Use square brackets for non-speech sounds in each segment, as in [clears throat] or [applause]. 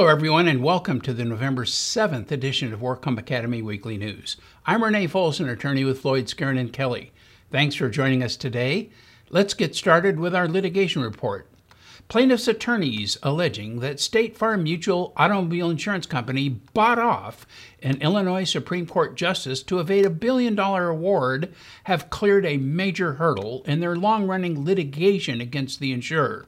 Hello, everyone, and welcome to the November 7th edition of WorkComp Academy Weekly News. I'm Renee Folsom, attorney with Floyd Skeren and Kelly. Thanks for joining us today. Let's get started with our litigation report. Plaintiffs' attorneys alleging that State Farm Mutual Automobile Insurance Company bought off an Illinois Supreme Court justice to evade a billion dollar award have cleared a major hurdle in their long running litigation against the insurer.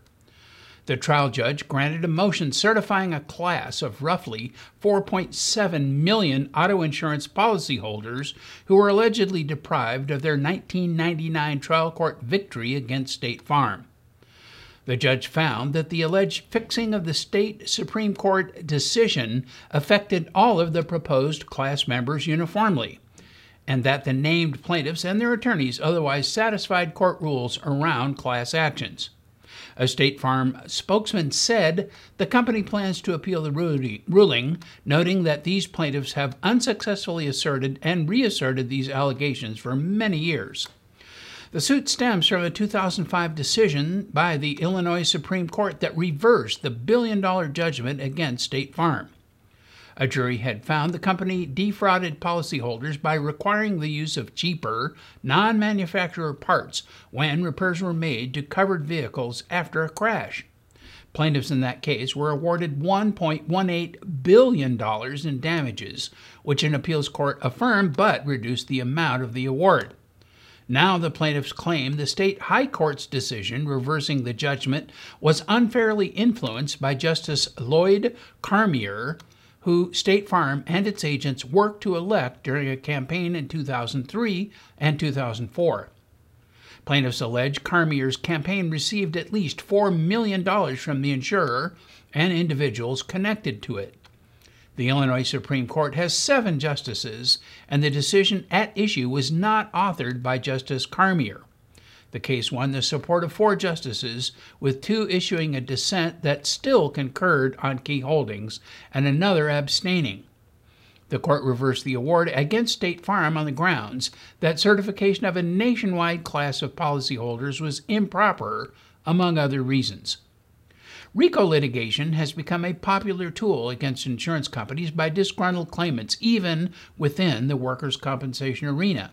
The trial judge granted a motion certifying a class of roughly 4.7 million auto insurance policyholders who were allegedly deprived of their 1999 trial court victory against State Farm. The judge found that the alleged fixing of the state Supreme Court decision affected all of the proposed class members uniformly, and that the named plaintiffs and their attorneys otherwise satisfied court rules around class actions. A State Farm spokesman said the company plans to appeal the ruling, noting that these plaintiffs have unsuccessfully asserted and reasserted these allegations for many years. The suit stems from a 2005 decision by the Illinois Supreme Court that reversed the billion dollar judgment against State Farm. A jury had found the company defrauded policyholders by requiring the use of cheaper, non manufacturer parts when repairs were made to covered vehicles after a crash. Plaintiffs in that case were awarded $1.18 billion in damages, which an appeals court affirmed but reduced the amount of the award. Now the plaintiffs claim the state high court's decision reversing the judgment was unfairly influenced by Justice Lloyd Karmeier, who State Farm and its agents worked to elect during a campaign in 2003 and 2004. Plaintiffs allege Karmeier's campaign received at least $4 million from the insurer and individuals connected to it. The Illinois Supreme Court has seven justices, and the decision at issue was not authored by Justice Carmier. The case won the support of four justices, with two issuing a dissent that still concurred on key holdings and another abstaining. The court reversed the award against State Farm on the grounds that certification of a nationwide class of policyholders was improper, among other reasons. RICO litigation has become a popular tool against insurance companies by disgruntled claimants, even within the workers' compensation arena.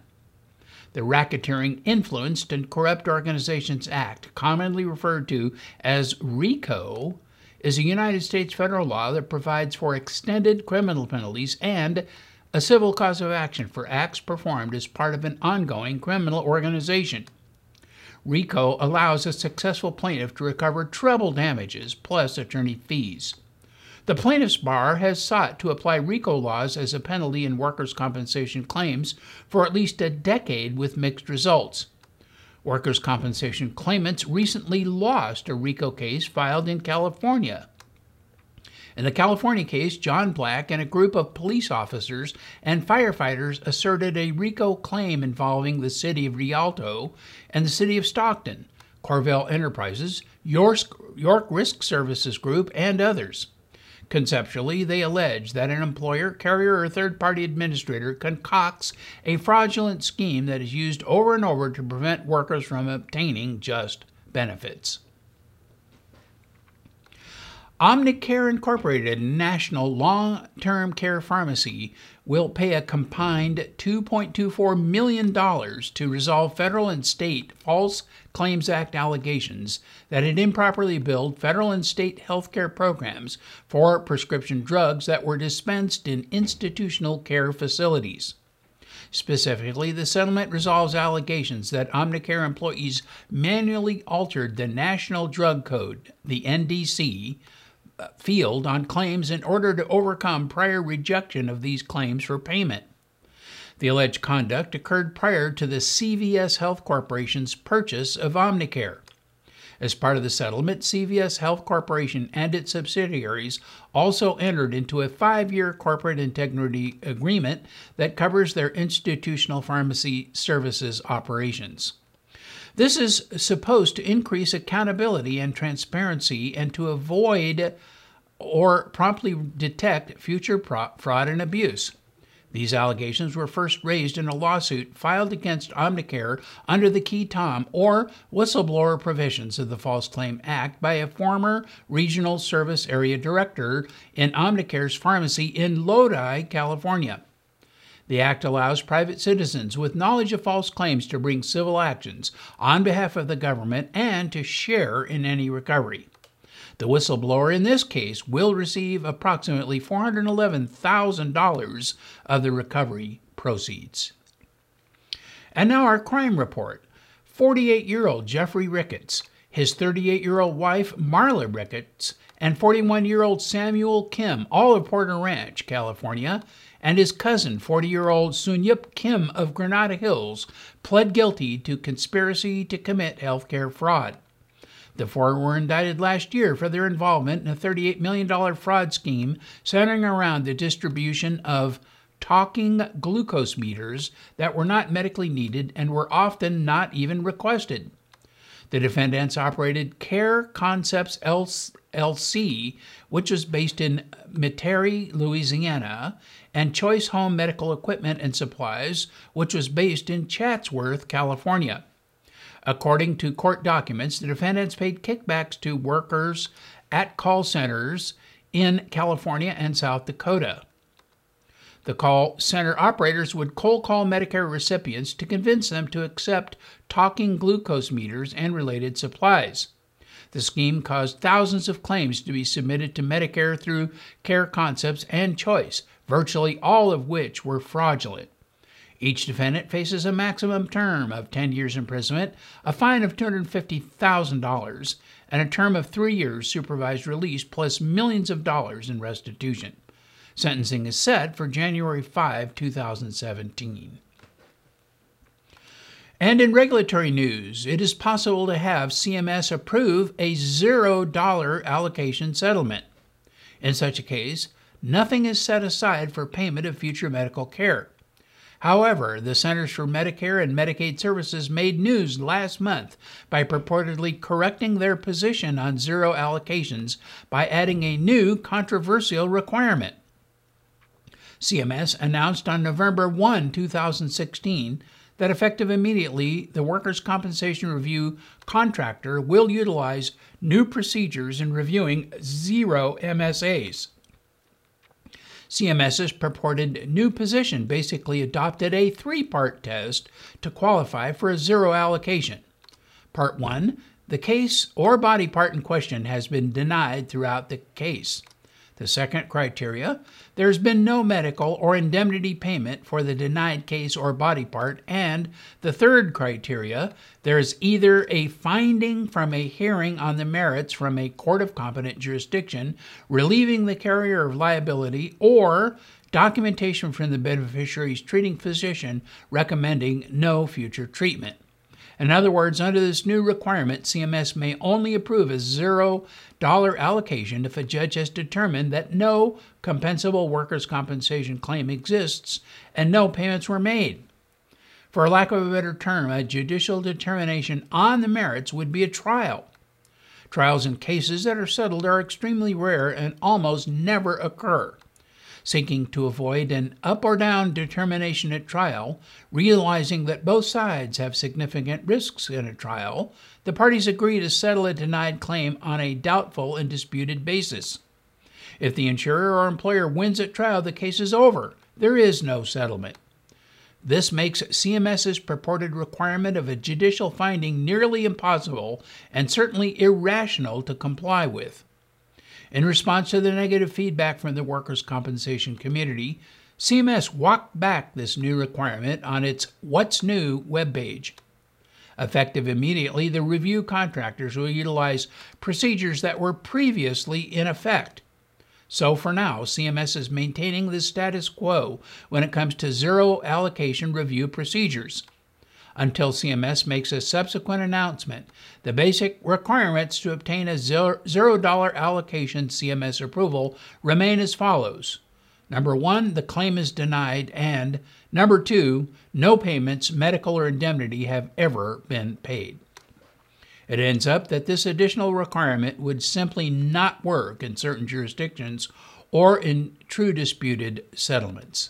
The Racketeering Influenced and Corrupt Organizations Act, commonly referred to as RICO, is a United States federal law that provides for extended criminal penalties and a civil cause of action for acts performed as part of an ongoing criminal organization. RICO allows a successful plaintiff to recover treble damages plus attorney fees. The plaintiff's bar has sought to apply RICO laws as a penalty in workers' compensation claims for at least a decade with mixed results. Workers' compensation claimants recently lost a RICO case filed in California. In the California case, John Black and a group of police officers and firefighters asserted a RICO claim involving the city of Rialto and the city of Stockton, CorVel Enterprises, York, Risk Services Group, and others. Conceptually, they allege that an employer, carrier, or third party administrator concocts a fraudulent scheme that is used over and over to prevent workers from obtaining just benefits. Omnicare Incorporated, national long term care pharmacy, will pay a combined $2.24 million to resolve federal and state False Claims Act allegations that it improperly billed federal and state health care programs for prescription drugs that were dispensed in institutional care facilities. Specifically, the settlement resolves allegations that Omnicare employees manually altered the National Drug Code, the NDC, field on claims in order to overcome prior rejection of these claims for payment. The alleged conduct occurred prior to the CVS Health Corporation's purchase of Omnicare. As part of the settlement, CVS Health Corporation and its subsidiaries also entered into a five year corporate integrity agreement that covers their institutional pharmacy services operations. This is supposed to increase accountability and transparency and to avoid or promptly detect future fraud and abuse. These allegations were first raised in a lawsuit filed against Omnicare under the qui tam or whistleblower provisions of the False Claim Act by a former regional service area director in Omnicare's pharmacy in Lodi, California. The Act allows private citizens with knowledge of false claims to bring civil actions on behalf of the government and to share in any recovery. The whistleblower in this case will receive approximately $411,000 of the recovery proceeds. And now our crime report 48 year old Jeffrey Ricketts, his 38 year old wife Marla Ricketts, and 41 year old Samuel Kim, all of Porter Ranch, California, and his cousin, 40 year old Sunyup Kim of Granada Hills, pled guilty to conspiracy to commit healthcare fraud. The four were indicted last year for their involvement in a $38 million fraud scheme centering around the distribution of talking glucose meters that were not medically needed and were often not even requested. The defendants operated Care Concepts LLC, which was based in Metairie, Louisiana, and Choice Home Medical Equipment and Supplies, which was based in Chatsworth, California. According to court documents, the defendants paid kickbacks to workers at call centers in California and South Dakota. The call center operators would cold call Medicare recipients to convince them to accept talking glucose meters and related supplies. The scheme caused thousands of claims to be submitted to Medicare through Care Concepts and Choice, virtually all of which were fraudulent. Each defendant faces a maximum term of 10 years imprisonment, a fine of $250,000, and a term of three years supervised release plus millions of dollars in restitution. Sentencing is set for January 5, 2017. And in regulatory news, it is possible to have CMS approve a $0 allocation settlement. In such a case, nothing is set aside for payment of future medical care. However, the Centers for Medicare and Medicaid Services made news last month by purportedly correcting their position on zero allocations by adding a new controversial requirement. CMS announced on November 1, 2016, that effective immediately, the Workers' Compensation Review contractor will utilize new procedures in reviewing zero MSAs. CMS's purported new position basically adopted a three part test to qualify for a zero allocation. Part 1 The case or body part in question has been denied throughout the case. The second criteria there has been no medical or indemnity payment for the denied case or body part. And the third criteria there is either a finding from a hearing on the merits from a court of competent jurisdiction relieving the carrier of liability or documentation from the beneficiary's treating physician recommending no future treatment. In other words, under this new requirement, CMS may only approve a $0 allocation if a judge has determined that no compensable workers' compensation claim exists and no payments were made. For lack of a better term, a judicial determination on the merits would be a trial. Trials in cases that are settled are extremely rare and almost never occur seeking to avoid an up or down determination at trial, realizing that both sides have significant risks in a trial, the parties agree to settle a denied claim on a doubtful and disputed basis. If the insurer or employer wins at trial, the case is over. There is no settlement. This makes CMS's purported requirement of a judicial finding nearly impossible and certainly irrational to comply with. In response to the negative feedback from the workers' compensation community, CMS walked back this new requirement on its What's New webpage. Effective immediately, the review contractors will utilize procedures that were previously in effect. So for now, CMS is maintaining the status quo when it comes to zero allocation review procedures until CMS makes a subsequent announcement. The basic requirements to obtain a $0 allocation CMS approval remain as follows. Number one, the claim is denied, and number two, no payments, medical or indemnity, have ever been paid. It ends up that this additional requirement would simply not work in certain jurisdictions or in true disputed settlements.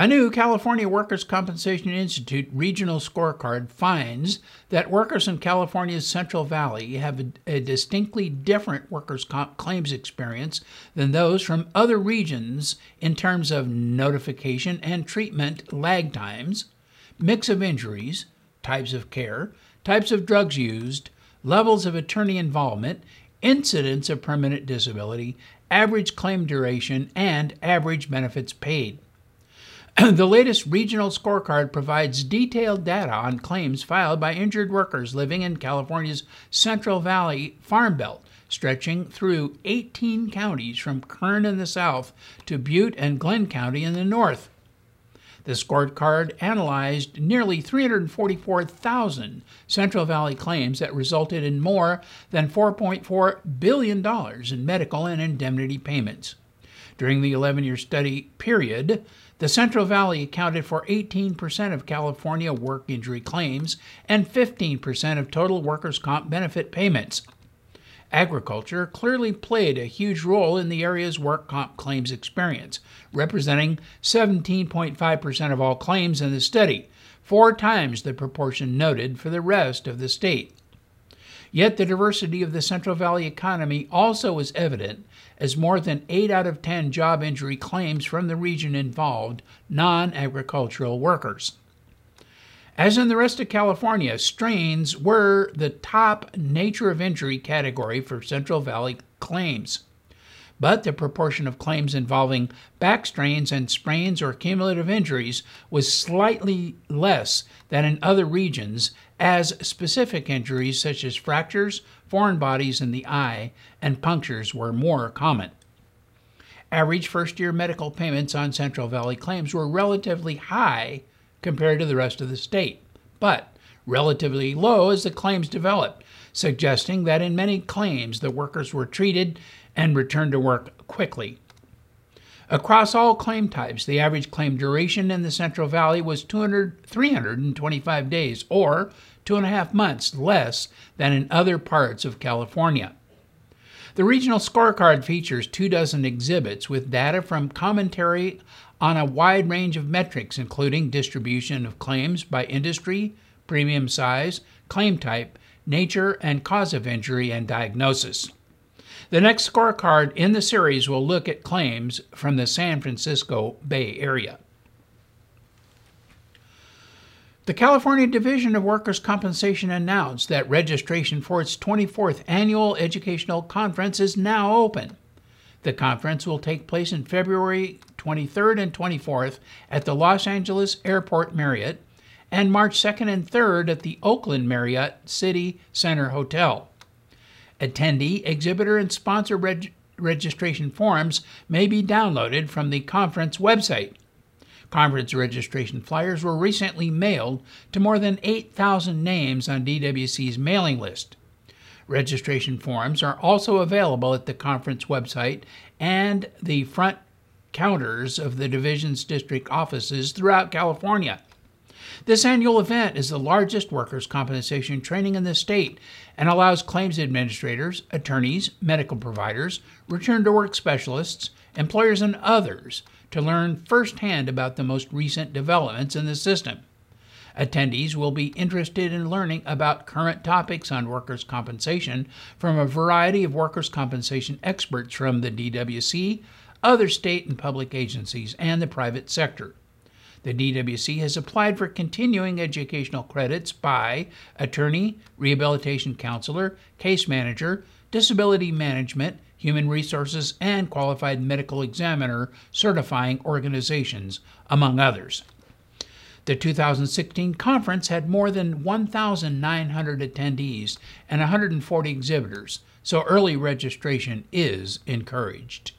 A new California Workers' Compensation Institute regional scorecard finds that workers in California's Central Valley have a, a distinctly different workers' comp claims experience than those from other regions in terms of notification and treatment lag times, mix of injuries, types of care, types of drugs used, levels of attorney involvement, incidence of permanent disability, average claim duration, and average benefits paid. [clears throat] the latest regional scorecard provides detailed data on claims filed by injured workers living in California's Central Valley Farm Belt, stretching through 18 counties from Kern in the south to Butte and Glenn County in the north. The scorecard analyzed nearly 344,000 Central Valley claims that resulted in more than $4.4 billion in medical and indemnity payments. During the 11 year study period, the Central Valley accounted for 18% of California work injury claims and 15% of total workers' comp benefit payments. Agriculture clearly played a huge role in the area's work comp claims experience, representing 17.5% of all claims in the study, four times the proportion noted for the rest of the state. Yet the diversity of the Central Valley economy also is evident, as more than 8 out of 10 job injury claims from the region involved non agricultural workers. As in the rest of California, strains were the top nature of injury category for Central Valley claims. But the proportion of claims involving back strains and sprains or cumulative injuries was slightly less than in other regions, as specific injuries such as fractures, foreign bodies in the eye, and punctures were more common. Average first year medical payments on Central Valley claims were relatively high compared to the rest of the state, but relatively low as the claims developed, suggesting that in many claims the workers were treated and return to work quickly. Across all claim types, the average claim duration in the Central Valley was 200, 325 days, or two and a half months less than in other parts of California. The regional scorecard features two dozen exhibits with data from commentary on a wide range of metrics, including distribution of claims by industry, premium size, claim type, nature, and cause of injury and diagnosis. The next scorecard in the series will look at claims from the San Francisco Bay Area. The California Division of Workers' Compensation announced that registration for its 24th annual educational conference is now open. The conference will take place in February 23rd and 24th at the Los Angeles Airport Marriott and March 2nd and 3rd at the Oakland Marriott City Center Hotel. Attendee, exhibitor, and sponsor reg- registration forms may be downloaded from the conference website. Conference registration flyers were recently mailed to more than 8,000 names on DWC's mailing list. Registration forms are also available at the conference website and the front counters of the division's district offices throughout California. This annual event is the largest workers' compensation training in the state and allows claims administrators, attorneys, medical providers, return to work specialists, employers, and others to learn firsthand about the most recent developments in the system. Attendees will be interested in learning about current topics on workers' compensation from a variety of workers' compensation experts from the DWC, other state and public agencies, and the private sector. The DWC has applied for continuing educational credits by attorney, rehabilitation counselor, case manager, disability management, human resources, and qualified medical examiner certifying organizations, among others. The 2016 conference had more than 1,900 attendees and 140 exhibitors, so early registration is encouraged.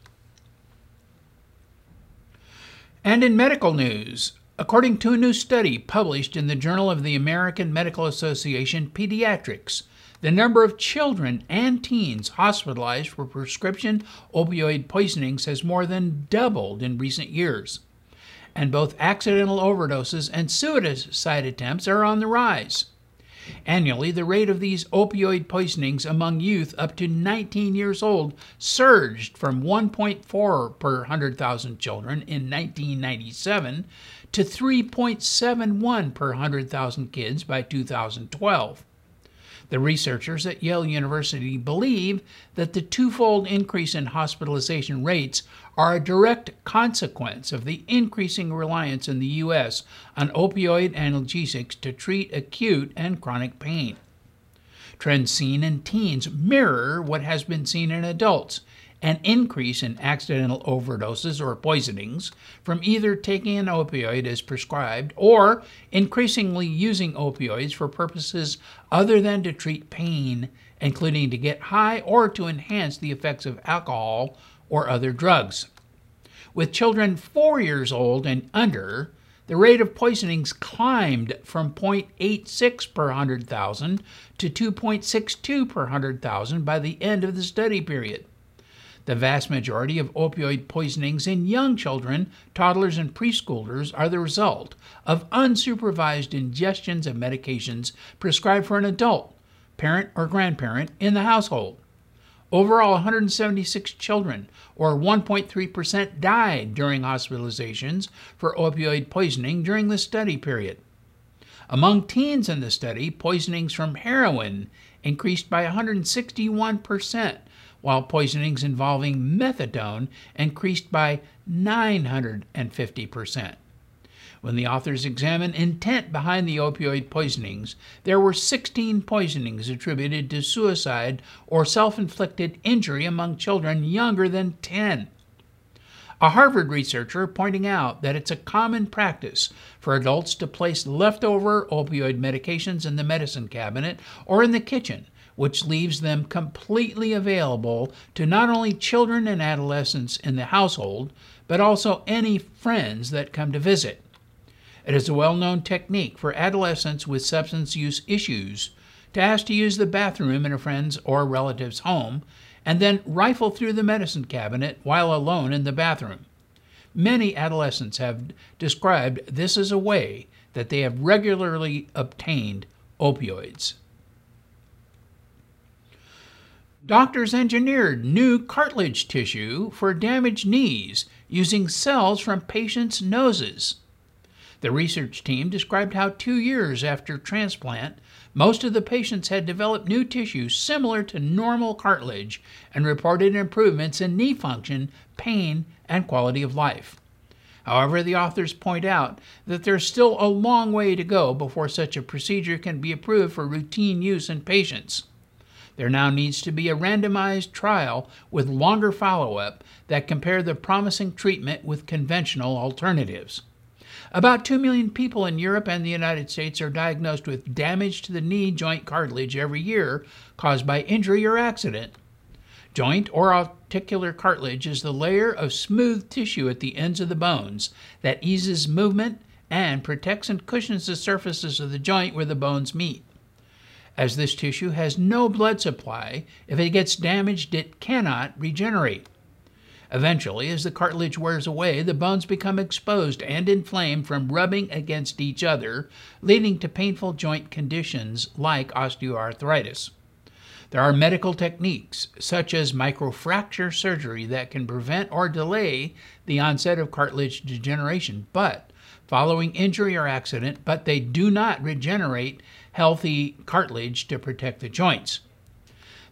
And in medical news, according to a new study published in the Journal of the American Medical Association Pediatrics, the number of children and teens hospitalized for prescription opioid poisonings has more than doubled in recent years and both accidental overdoses and suicide attempts are on the rise. Annually, the rate of these opioid poisonings among youth up to 19 years old surged from 1.4 per 100,000 children in 1997 to 3.71 per 100,000 kids by 2012. The researchers at Yale University believe that the twofold increase in hospitalization rates are a direct consequence of the increasing reliance in the U.S. on opioid analgesics to treat acute and chronic pain. Trends seen in teens mirror what has been seen in adults an increase in accidental overdoses or poisonings from either taking an opioid as prescribed or increasingly using opioids for purposes other than to treat pain, including to get high or to enhance the effects of alcohol or other drugs. With children four years old and under, the rate of poisonings climbed from 0.86 per 100,000 to 2.62 per 100,000 by the end of the study period. The vast majority of opioid poisonings in young children, toddlers, and preschoolers are the result of unsupervised ingestions of medications prescribed for an adult, parent, or grandparent in the household. Overall, 176 children, or 1.3%, died during hospitalizations for opioid poisoning during the study period. Among teens in the study, poisonings from heroin increased by 161%, while poisonings involving methadone increased by 950%. When the authors examined intent behind the opioid poisonings, there were 16 poisonings attributed to suicide or self inflicted injury among children younger than 10. A Harvard researcher pointing out that it's a common practice for adults to place leftover opioid medications in the medicine cabinet or in the kitchen which leaves them completely available to not only children and adolescents in the household, but also any friends that come to visit. It is a well known technique for adolescents with substance use issues to ask to use the bathroom in a friend's or relative's home and then rifle through the medicine cabinet while alone in the bathroom. Many adolescents have described this as a way that they have regularly obtained opioids. Doctors engineered new cartilage tissue for damaged knees using cells from patients' noses. The research team described how two years after transplant, most of the patients had developed new tissue similar to normal cartilage and reported improvements in knee function, pain, and quality of life. However, the authors point out that there's still a long way to go before such a procedure can be approved for routine use in patients. There now needs to be a randomized trial with longer follow up that compare the promising treatment with conventional alternatives. About 2 million people in Europe and the United States are diagnosed with damage to the knee joint cartilage every year caused by injury or accident. Joint or articular cartilage is the layer of smooth tissue at the ends of the bones that eases movement and protects and cushions the surfaces of the joint where the bones meet as this tissue has no blood supply. If it gets damaged, it cannot regenerate. Eventually, as the cartilage wears away, the bones become exposed and inflamed from rubbing against each other, leading to painful joint conditions like osteoarthritis. There are medical techniques, such as microfracture surgery, that can prevent or delay the onset of cartilage degeneration, but following injury or accident, but they do not regenerate healthy cartilage to protect the joints.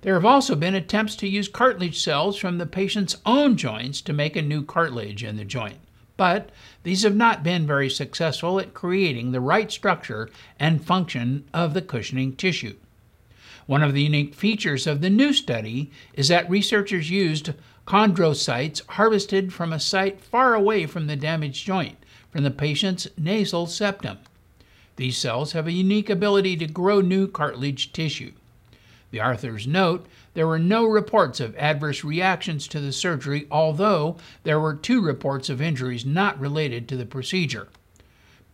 There have also been attempts to use cartilage cells from the patient's own joints to make a new cartilage in the joint, but these have not been very successful at creating the right structure and function of the cushioning tissue. One of the unique features of the new study is that researchers used chondrocytes harvested from a site far away from the damaged joint, from the patient's nasal septum. These cells have a unique ability to grow new cartilage tissue. The authors note there were no reports of adverse reactions to the surgery, although there were two reports of injuries not related to the procedure.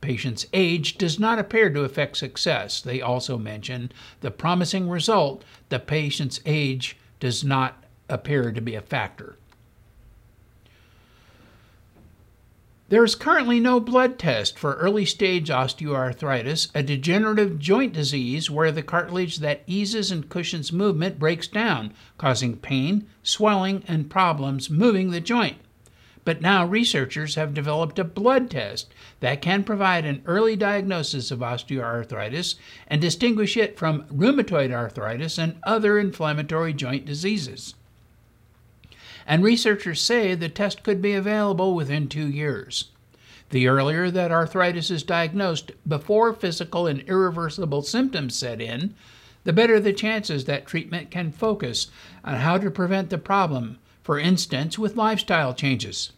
Patient's age does not appear to affect success. They also mention the promising result the patient's age does not appear to be a factor. There is currently no blood test for early stage osteoarthritis, a degenerative joint disease where the cartilage that eases and cushions movement breaks down, causing pain, swelling, and problems moving the joint. But now researchers have developed a blood test that can provide an early diagnosis of osteoarthritis and distinguish it from rheumatoid arthritis and other inflammatory joint diseases. And researchers say the test could be available within two years. The earlier that arthritis is diagnosed before physical and irreversible symptoms set in, the better the chances that treatment can focus on how to prevent the problem, for instance, with lifestyle changes.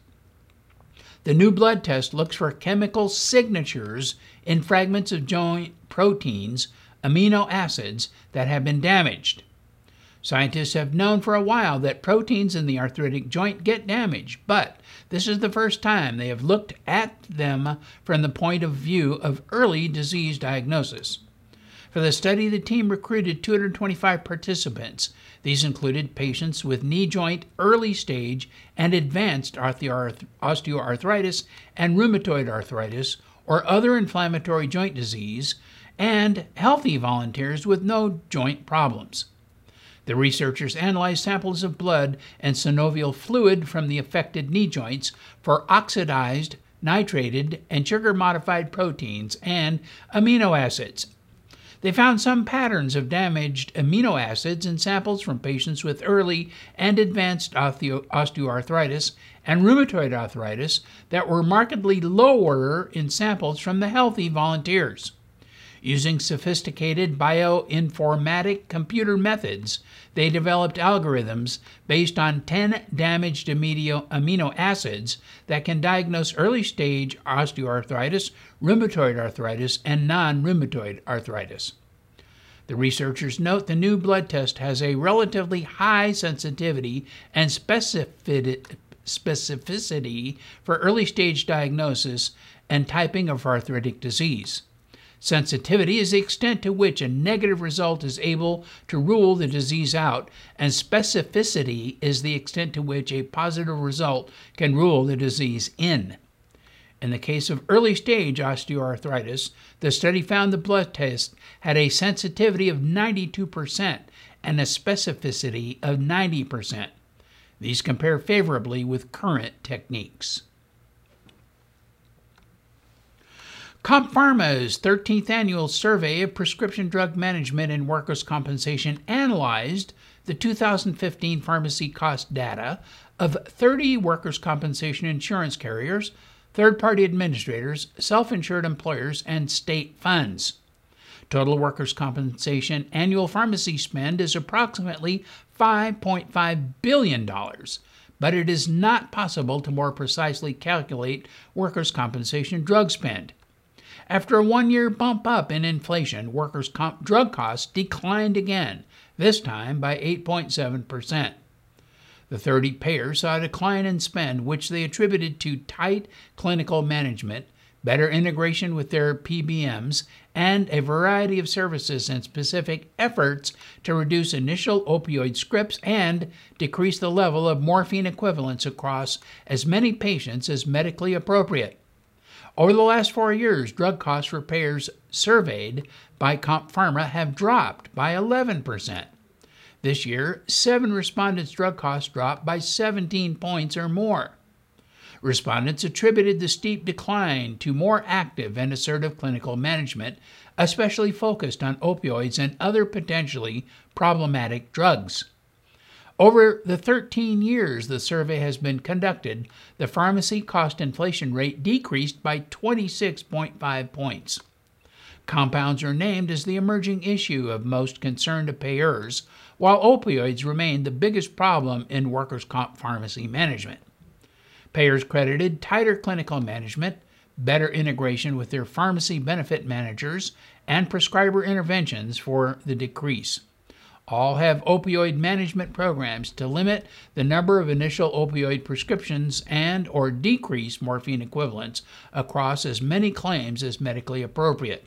The new blood test looks for chemical signatures in fragments of joint proteins, amino acids, that have been damaged. Scientists have known for a while that proteins in the arthritic joint get damaged, but this is the first time they have looked at them from the point of view of early disease diagnosis. For the study, the team recruited 225 participants. These included patients with knee joint early stage and advanced osteoarthritis and rheumatoid arthritis or other inflammatory joint disease, and healthy volunteers with no joint problems. The researchers analyzed samples of blood and synovial fluid from the affected knee joints for oxidized, nitrated, and sugar modified proteins and amino acids. They found some patterns of damaged amino acids in samples from patients with early and advanced osteoarthritis and rheumatoid arthritis that were markedly lower in samples from the healthy volunteers. Using sophisticated bioinformatic computer methods, they developed algorithms based on 10 damaged amino acids that can diagnose early stage osteoarthritis, rheumatoid arthritis, and non rheumatoid arthritis. The researchers note the new blood test has a relatively high sensitivity and specificity for early stage diagnosis and typing of arthritic disease. Sensitivity is the extent to which a negative result is able to rule the disease out, and specificity is the extent to which a positive result can rule the disease in. In the case of early stage osteoarthritis, the study found the blood test had a sensitivity of 92% and a specificity of 90%. These compare favorably with current techniques. CompPharma's 13th annual survey of prescription drug management and workers' compensation analyzed the 2015 pharmacy cost data of 30 workers' compensation insurance carriers, third party administrators, self insured employers, and state funds. Total workers' compensation annual pharmacy spend is approximately $5.5 billion, but it is not possible to more precisely calculate workers' compensation drug spend. After a one year bump up in inflation, workers' comp drug costs declined again, this time by 8.7%. The 30 payers saw a decline in spend, which they attributed to tight clinical management, better integration with their PBMs, and a variety of services and specific efforts to reduce initial opioid scripts and decrease the level of morphine equivalents across as many patients as medically appropriate. Over the last four years, drug costs for payers surveyed by CompPharma have dropped by 11%. This year, seven respondents' drug costs dropped by 17 points or more. Respondents attributed the steep decline to more active and assertive clinical management, especially focused on opioids and other potentially problematic drugs. Over the 13 years the survey has been conducted, the pharmacy cost inflation rate decreased by 26.5 points. Compounds are named as the emerging issue of most concern to payers, while opioids remain the biggest problem in workers' comp pharmacy management. Payers credited tighter clinical management, better integration with their pharmacy benefit managers, and prescriber interventions for the decrease all have opioid management programs to limit the number of initial opioid prescriptions and or decrease morphine equivalents across as many claims as medically appropriate.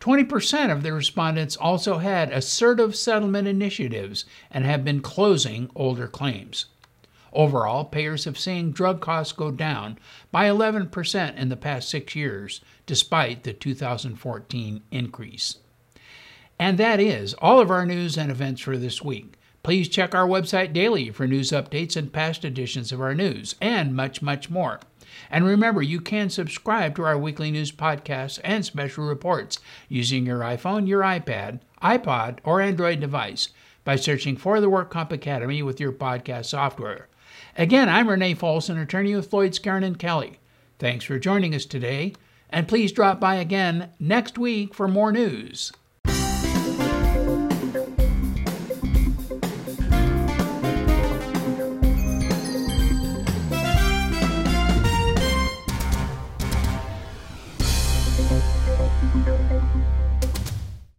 20% of the respondents also had assertive settlement initiatives and have been closing older claims. Overall, payers have seen drug costs go down by 11% in the past six years, despite the 2014 increase. And that is all of our news and events for this week. Please check our website daily for news updates and past editions of our news, and much, much more. And remember, you can subscribe to our weekly news podcasts and special reports using your iPhone, your iPad, iPod, or Android device by searching for the WorkComp Academy with your podcast software. Again, I'm Renee Folsom, attorney with Floyd Skeren and Kelly. Thanks for joining us today, and please drop by again next week for more news.